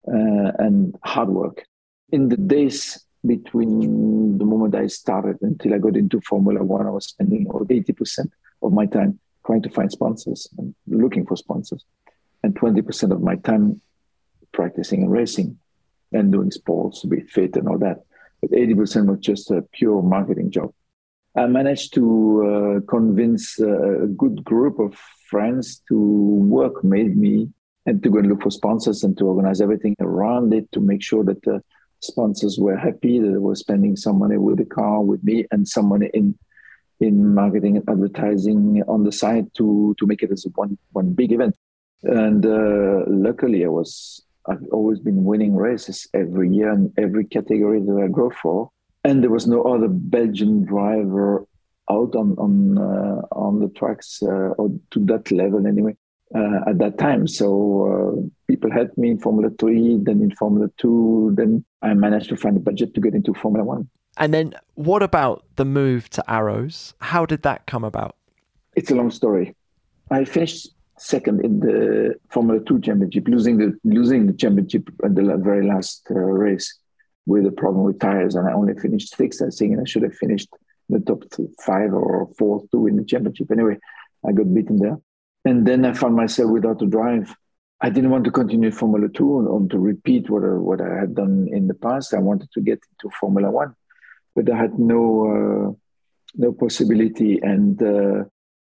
uh, and hard work. In the days between the moment I started until I got into Formula One, I was spending about 80% of my time trying to find sponsors and looking for sponsors, and 20% of my time practicing and racing and doing sports to be fit and all that. But 80% was just a pure marketing job. I managed to uh, convince uh, a good group of friends to work with me and to go and look for sponsors and to organize everything around it to make sure that the sponsors were happy that they were spending some money with the car with me and some money in in marketing and advertising on the side to to make it as one one big event. And uh, luckily, I was I've always been winning races every year in every category that I go for and there was no other Belgian driver out on on uh, on the tracks uh, or to that level anyway uh, at that time. So uh, people had me in Formula Three, then in Formula Two, then I managed to find a budget to get into Formula One. And then what about the move to Arrows? How did that come about? It's a long story. I finished second in the Formula Two championship, losing the losing the championship at the very last uh, race with a problem with tires, and I only finished sixth. I think, and I should have finished the top five or fourth to win the championship. Anyway, I got beaten there, and then I found myself without a drive. I didn't want to continue Formula Two or to repeat what I, what I had done in the past. I wanted to get into Formula One, but I had no uh, no possibility. And uh,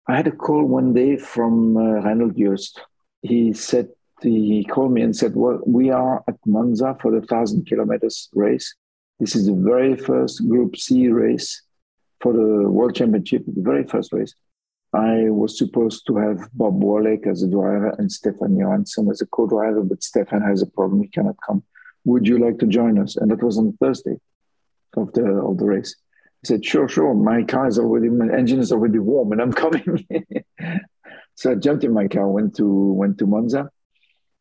I had a call one day from uh, Reinhold Joest. He said he called me and said, "Well, we are at Monza for the thousand kilometers race. This is the very first Group C race for the World Championship, the very first race. I was supposed to have Bob Wollek as a driver and Stefan Johansson as a co-driver, but Stefan has a problem; he cannot come. Would you like to join us?" And that was on Thursday of the of the race. I said, "Sure, sure. My car is already, my engine is already warm, and I'm [LAUGHS] coming." so I jumped in my car, went to went to Monza,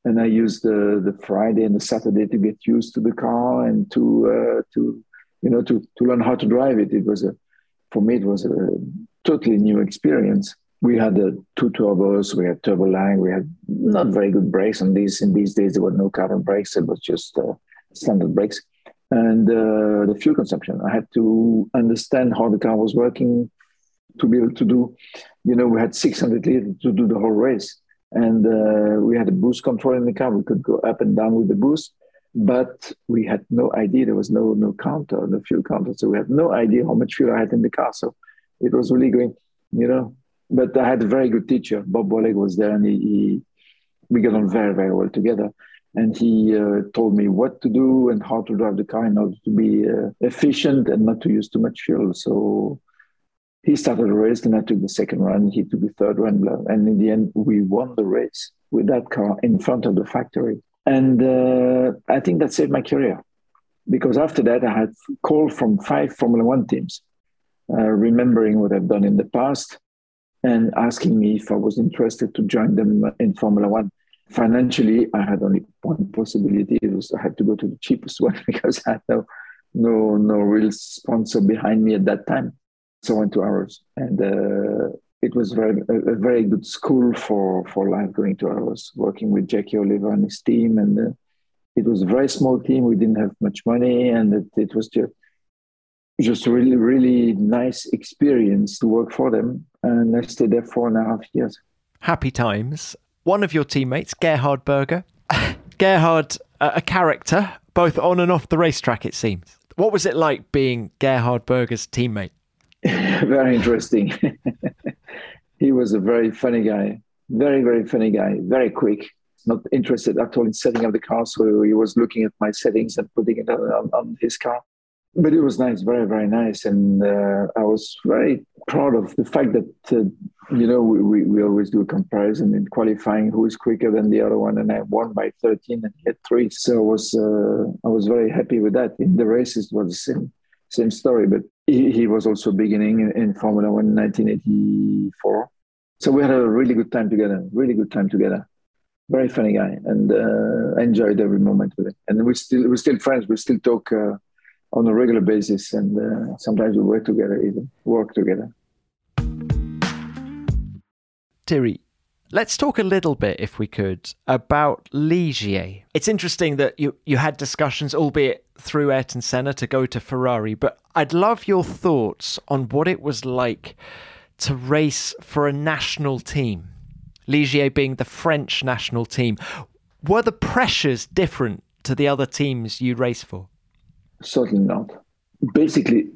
and I used the the Friday and the Saturday to get used to the car and to uh, to you know to to learn how to drive it. It was a for me it was a totally new experience. We had the two turbos, we had turbo lag, we had not very good brakes on these. In these days, there were no carbon brakes; it was just uh, standard brakes. And uh, the fuel consumption, I had to understand how the car was working to be able to do. You know, we had 600 liters to do the whole race and uh, we had a boost control in the car. We could go up and down with the boost, but we had no idea. There was no no counter, no fuel counter, so we had no idea how much fuel I had in the car. So it was really going, you know. But I had a very good teacher. Bob Wollek was there, and he, he we got on very very well together. And he uh, told me what to do and how to drive the car in order to be uh, efficient and not to use too much fuel. So he started the race, and I took the second run. He took the third run, and in the end, we won the race with that car in front of the factory. And uh, I think that saved my career because after that, I had called from five Formula One teams, uh, remembering what I've done in the past and asking me if I was interested to join them in Formula One. Financially, I had only one possibility. It was I had to go to the cheapest [LAUGHS] one because I had no, no, no real sponsor behind me at that time so to Arrows, and uh, it was very a, a, very good school for for life. Going to Arrows, working with Jackie Oliver and his team, and uh, it was a very small team. We didn't have much money, and it, it was just just a really really nice experience to work for them. And I stayed there four and a half years. Happy times. One of your teammates, Gerhard Berger. [LAUGHS] Gerhard, a character both on and off the racetrack, it seems. What was it like being Gerhard Berger's teammate? [LAUGHS] very interesting. [LAUGHS] he was a very funny guy, very, very funny guy, very quick, not interested at all in setting up the car. So he was looking at my settings and putting it on, on his car. But it was nice, very, very nice. And uh, I was very proud of the fact that, uh, you know, we, we always do a comparison in qualifying who is quicker than the other one. And I won by 13 and had three. So I was, uh, I was very happy with that. In the races, it was the same, same story. But he, he was also beginning in, in Formula One in 1984. So we had a really good time together, really good time together. Very funny guy, and uh, enjoyed every moment with him. And we still we're still friends. We still talk uh, on a regular basis, and uh, sometimes we work together, even work together. Thierry, Let's talk a little bit, if we could, about Ligier. It's interesting that you, you had discussions, albeit through Ayrton Senna, to go to Ferrari, but I'd love your thoughts on what it was like to race for a national team, Ligier being the French national team. Were the pressures different to the other teams you race for? Certainly not. Basically,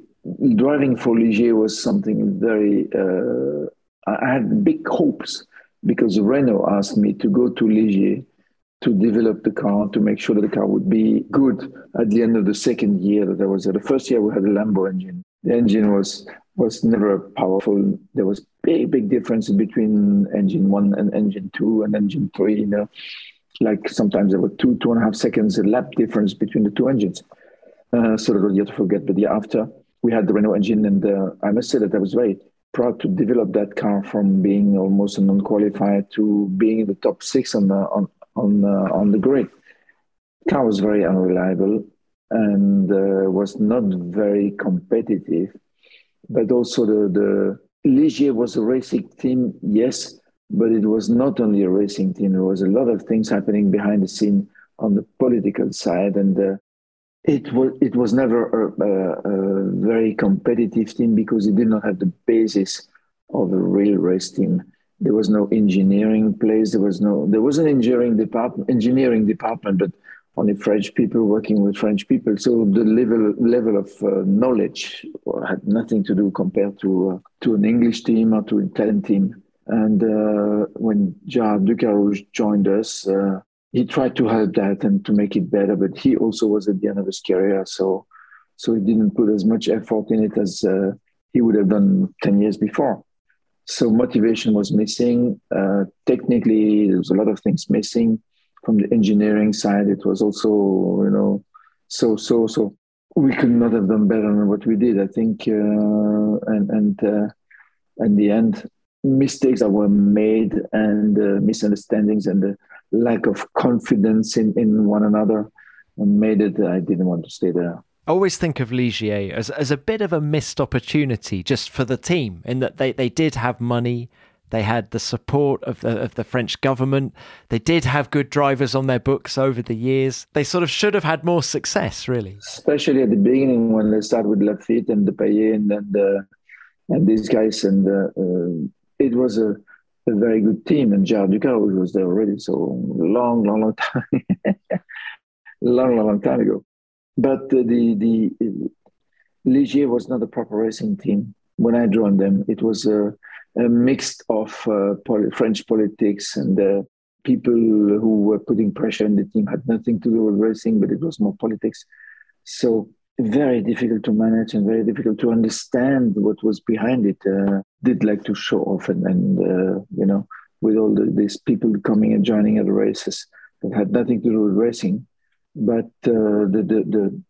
driving for Ligier was something very. Uh, I had big hopes because Renault asked me to go to Ligier to develop the car to make sure that the car would be good at the end of the second year that I was there. The first year we had a Lambo engine. The engine was was never powerful. There was big big difference between engine one and engine two and engine three. You know, like sometimes there were two two and a half seconds a lap difference between the two engines. Uh, so that yet to forget. But the after we had the Renault engine, and uh, I must say that I was very proud to develop that car from being almost a non-qualified to being in the top six on the on on uh, on the grid. Car was very unreliable. and uh, was not very competitive. But also the, the Ligier was a racing team, yes, but it was not only a racing team. There was a lot of things happening behind the scene on the political side, and uh, it was it was never a, a, a, very competitive team because it did not have the basis of a real race team. There was no engineering place. There was no there was an engineering department, engineering department, but only French people working with French people. So the level level of uh, knowledge had nothing to do compared to uh, to an English team or to an Italian team. And uh, when Gerard Ducarouge joined us, uh, he tried to help that and to make it better. But he also was at the end of his career, so so he didn't put as much effort in it as uh, he would have done ten years before. So motivation was missing. Uh, technically, there was a lot of things missing from the engineering side. It was also, you know, so so so. We could not have done better than what we did. I think, uh, and and uh, in the end, mistakes that were made and uh, misunderstandings and the lack of confidence in, in one another made it that I didn't want to stay there. I always think of Ligier as, as a bit of a missed opportunity just for the team in that they, they did have money, they had the support of the, of the French government, they did have good drivers on their books over the years. They sort of should have had more success, really. Especially at the beginning when they started with Laffite and Depailler and, and, uh, and these guys. And uh, uh, it was a a very good team, and Gerard Ducarouge was there already. So long, long, long [LAUGHS] time, long, long, long time ago. But the the Ligier was not a proper racing team when I joined them. It was a, a mix of uh, poly- French politics and uh, people who were putting pressure on the team had nothing to do with racing, but it was more politics. So very difficult to manage and very difficult to understand what was behind it. Uh, did like to show off and, and uh, you know, with all the, these people coming and joining at the races that had nothing to do with racing, but uh, the, the, the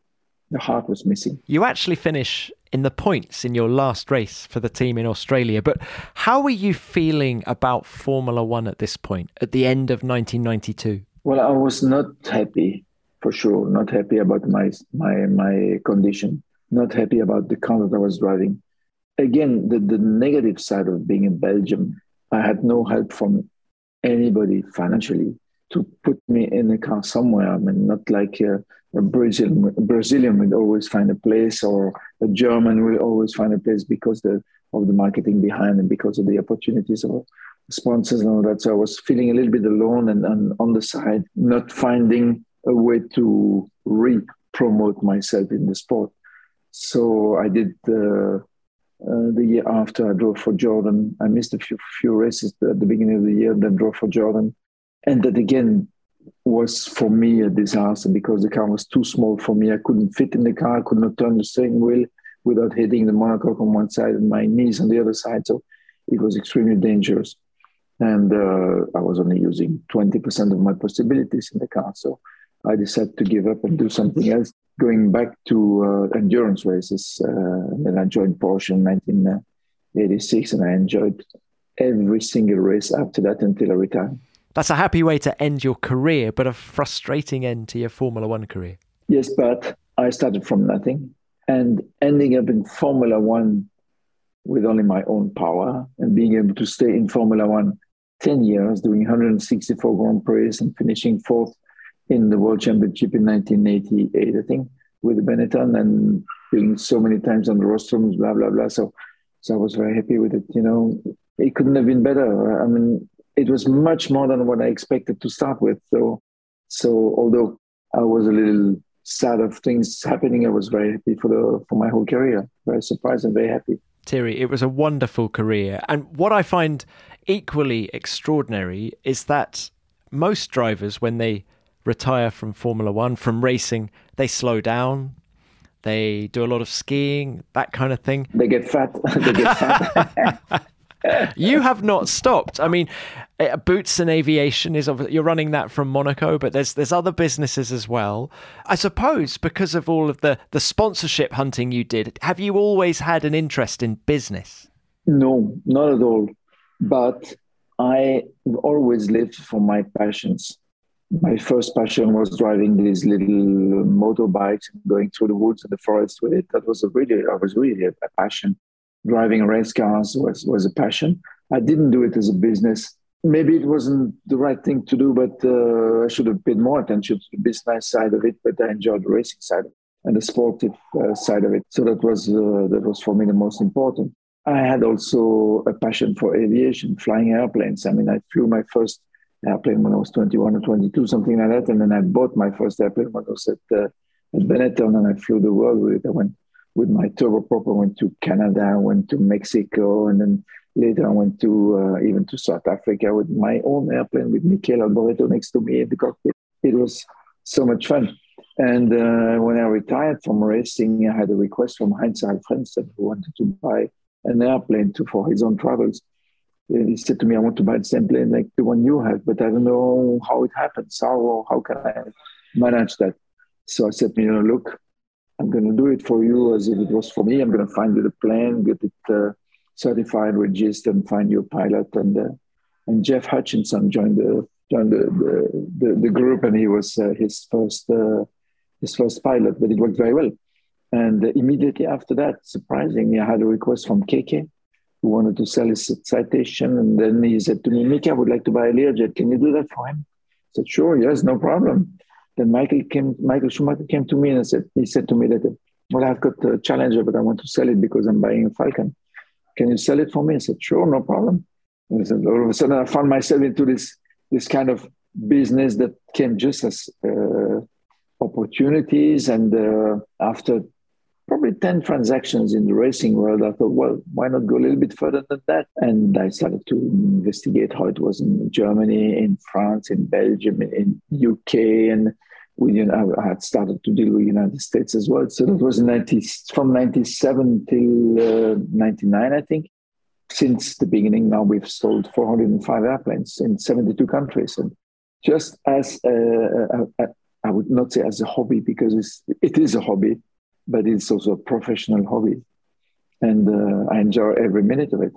the heart was missing. You actually finish in the points in your last race for the team in Australia, but how were you feeling about Formula One at this point, at the end of 1992? Well, I was not happy for sure. Not happy about my my my condition. Not happy about the car that I was driving. Again, the, the negative side of being in Belgium, I had no help from anybody financially to put me in a car somewhere. I mean, not like a, a Brazilian, Brazilian would always find a place, or a German will always find a place because the, of the marketing behind and because of the opportunities of sponsors and all that. So I was feeling a little bit alone and, and on the side, not finding a way to re-promote myself in the sport. So I did uh, uh, the year after I drove for Jordan. I missed a few few races at the beginning of the year, then drove for Jordan, and that again was for me a disaster because the car was too small for me. I couldn't fit in the car. I could not turn the steering wheel without hitting the monocoque on one side and my knees on the other side. So it was extremely dangerous. And uh, I was only using 20% of my possibilities in the car. So I decided to give up and do something else, going back to uh, endurance races. Uh, and then I joined Porsche in 1986, and I enjoyed every single race after that until I retired. That's a happy way to end your career, but a frustrating end to your Formula One career. Yes, but I started from nothing and ending up in Formula One with only my own power and being able to stay in Formula One 10 years, doing 164 Grand Prix and finishing fourth in the World Championship in 1988, I think, with Benetton and being so many times on the rostrums, blah, blah, blah. So, so I was very happy with it. You know, it couldn't have been better. I mean, it was much more than what I expected to start with. So, so although I was a little sad of things happening, I was very happy for the for my whole career. Very surprised and very happy. Thierry, it was a wonderful career, and what I find equally extraordinary is that most drivers, when they retire from Formula One, from racing, they slow down. They do a lot of skiing, that kind of thing. They get fat. [LAUGHS] they get fat. [LAUGHS] you have not stopped. I mean, eh, Boutsen Aviation is you're running that from Monaco, but there's there's other businesses as well. I suppose because of all of the the sponsorship hunting you did, have you always had an interest in business? No, not at all. But I always lived for my passions my first passion was driving these little motorbikes and going through the woods and the forest with it. That was a really, I was really a, passion. Driving race cars was, was a passion. I didn't do it as a business. Maybe it wasn't the right thing to do, but uh, I should have paid more attention to the business side of it. But I enjoyed the racing side and the sportive uh, side of it. So that was uh, that was for me the most important. I had also a passion for aviation, flying airplanes. I mean, I flew my first airplane when I was 21 or 22, something like that. And then I bought my first airplane when I was at, uh, at Benetton and I flew the world with it. I went with my turboprop, I went to Canada, I went to Mexico, and then later I went to uh, even to South Africa with my own airplane with Michele Alboreto next to me in the cockpit. It was so much fun. And uh, when I retired from racing, I had a request from Heinz-Harald Frentzen who wanted to buy an airplane to, for his own travels he said to me, I want to buy the same plane like the one you have, but I don't know how it happens. How, how can I manage that? So I said, you know, look, I'm going to do it for you as if it was for me. I'm going to find you the plane, get it uh, certified, registered, and find you a pilot. And uh, and Jeff Hutchinson joined the joined the the, the, the group, and he was uh, his first uh, his first pilot. But it worked very well. And immediately after that, surprisingly, I had a request from KK who wanted to sell his citation. And then he said to me, Mickey, I would like to buy a Learjet. Can you do that for him? I said, sure, yes, no problem. Then Michael came, Michael Schumacher came to me and said, he said to me that, well, I've got a Challenger, but I want to sell it because I'm buying a Falcon. Can you sell it for me? I said, sure, no problem. And I said, all of a sudden I found myself into this, this kind of business that came just as uh, opportunities. And uh, after probably 10 transactions in the racing world. I thought, well, why not go a little bit further than that? And I started to investigate how it was in Germany, in France, in Belgium, in UK, and we, you know, I had started to deal with United States as well. So that was 90, from 97 till uh, 99, I think. Since the beginning, now we've sold 405 airplanes in 72 countries. And just as I would not say as a hobby because it's, it is a hobby, but it's also a professional hobby. And uh, I enjoy every minute of it.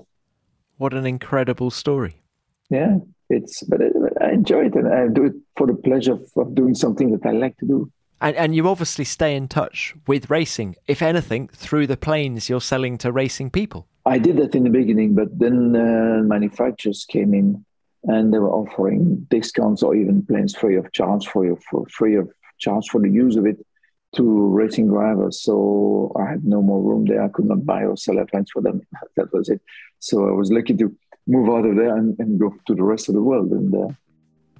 What an incredible story. Yeah, it's, but I enjoy it and I do it for the pleasure of doing something that I like to do. And, and you obviously stay in touch with racing, if anything, through the planes you're selling to racing people. I did that in the beginning, but then uh, manufacturers came in and they were offering discounts or even planes free of charge for you, for free of charge for the use of it to racing drivers. So I had no more room there. I could not buy or sell airplanes for them. [LAUGHS] That was it. So I was lucky to move out of there and, and go to the rest of the world. And uh,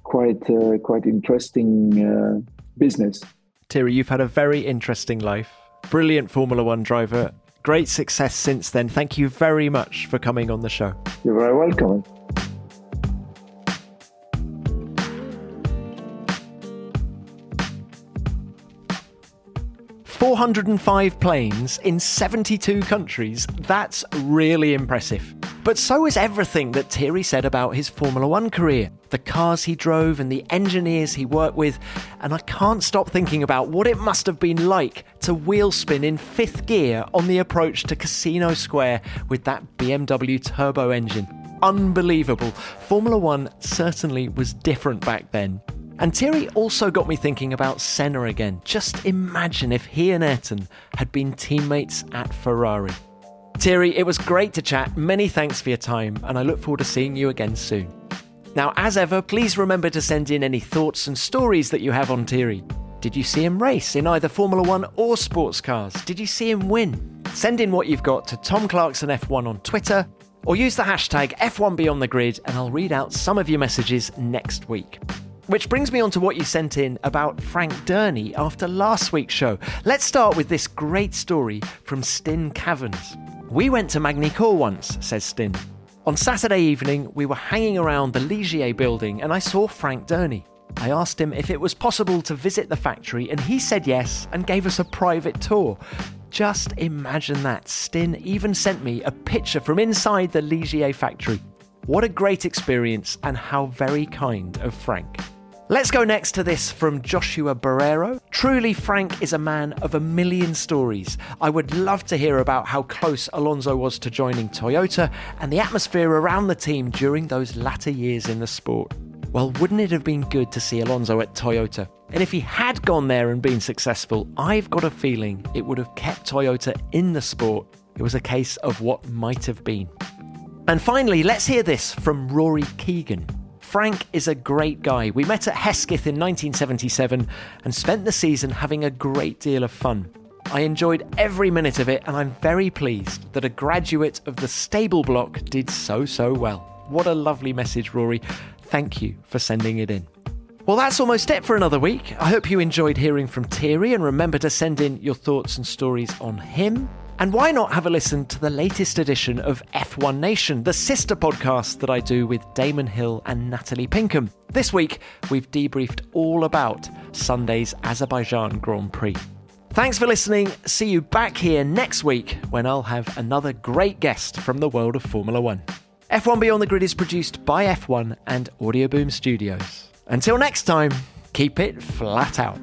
quite uh, quite interesting uh, business. Thierry, you've had a very interesting life. Brilliant Formula One driver. Great success since then. Thank you very much for coming on the show. You're very welcome. 405 planes in 72 countries. That's really impressive. But so is everything that Thierry said about his Formula One career the cars he drove and the engineers he worked with. And I can't stop thinking about what it must have been like to wheel spin in fifth gear on the approach to Casino Square with that BMW turbo engine. Unbelievable. Formula One certainly was different back then. And Thierry also got me thinking about Senna again. Just imagine if he and Ayrton had been teammates at Ferrari. Thierry, it was great to chat. Many thanks for your time, and I look forward to seeing you again soon. Now, as ever, please remember to send in any thoughts and stories that you have on Thierry. Did you see him race in either Formula One or sports cars? Did you see him win? Send in what you've got to Tom Clarkson F1 on Twitter or use the hashtag F1 Beyond the Grid and I'll read out some of your messages next week. Which brings me on to what you sent in about Frank Dernie after last week's show. Let's start with this great story from Stin Caverns. We went to Magny-Cours once, says Stin. On Saturday evening, we were hanging around the Ligier building and I saw Frank Dernie. I asked him if it was possible to visit the factory, and he said yes and gave us a private tour. Just imagine that. Stin even sent me a picture from inside the Ligier factory. What a great experience, and how very kind of Frank. Let's go next to this from Joshua Barrero. Truly, Frank is a man of a million stories. I would love to hear about how close Alonso was to joining Toyota and the atmosphere around the team during those latter years in the sport. Well, wouldn't it have been good to see Alonso at Toyota? And if he had gone there and been successful, I've got a feeling it would have kept Toyota in the sport. It was a case of what might have been. And finally, let's hear this from Rory Keegan. Frank is a great guy. We met at Hesketh in 1977 and spent the season having a great deal of fun. I enjoyed every minute of it, and I'm very pleased that a graduate of the stable block did so, so well. What a lovely message, Rory. Thank you for sending it in. Well, that's almost it for another week. I hope you enjoyed hearing from Thierry, and remember to send in your thoughts and stories on him. And why not have a listen to the latest edition of F1 Nation, the sister podcast that I do with Damon Hill and Natalie Pinkham? This week, we've debriefed all about Sunday's Azerbaijan Grand Prix. Thanks for listening. See you back here next week when I'll have another great guest from the world of Formula One. F1 Beyond the Grid is produced by F1 and Audioboom Studios. Until next time, keep it flat out.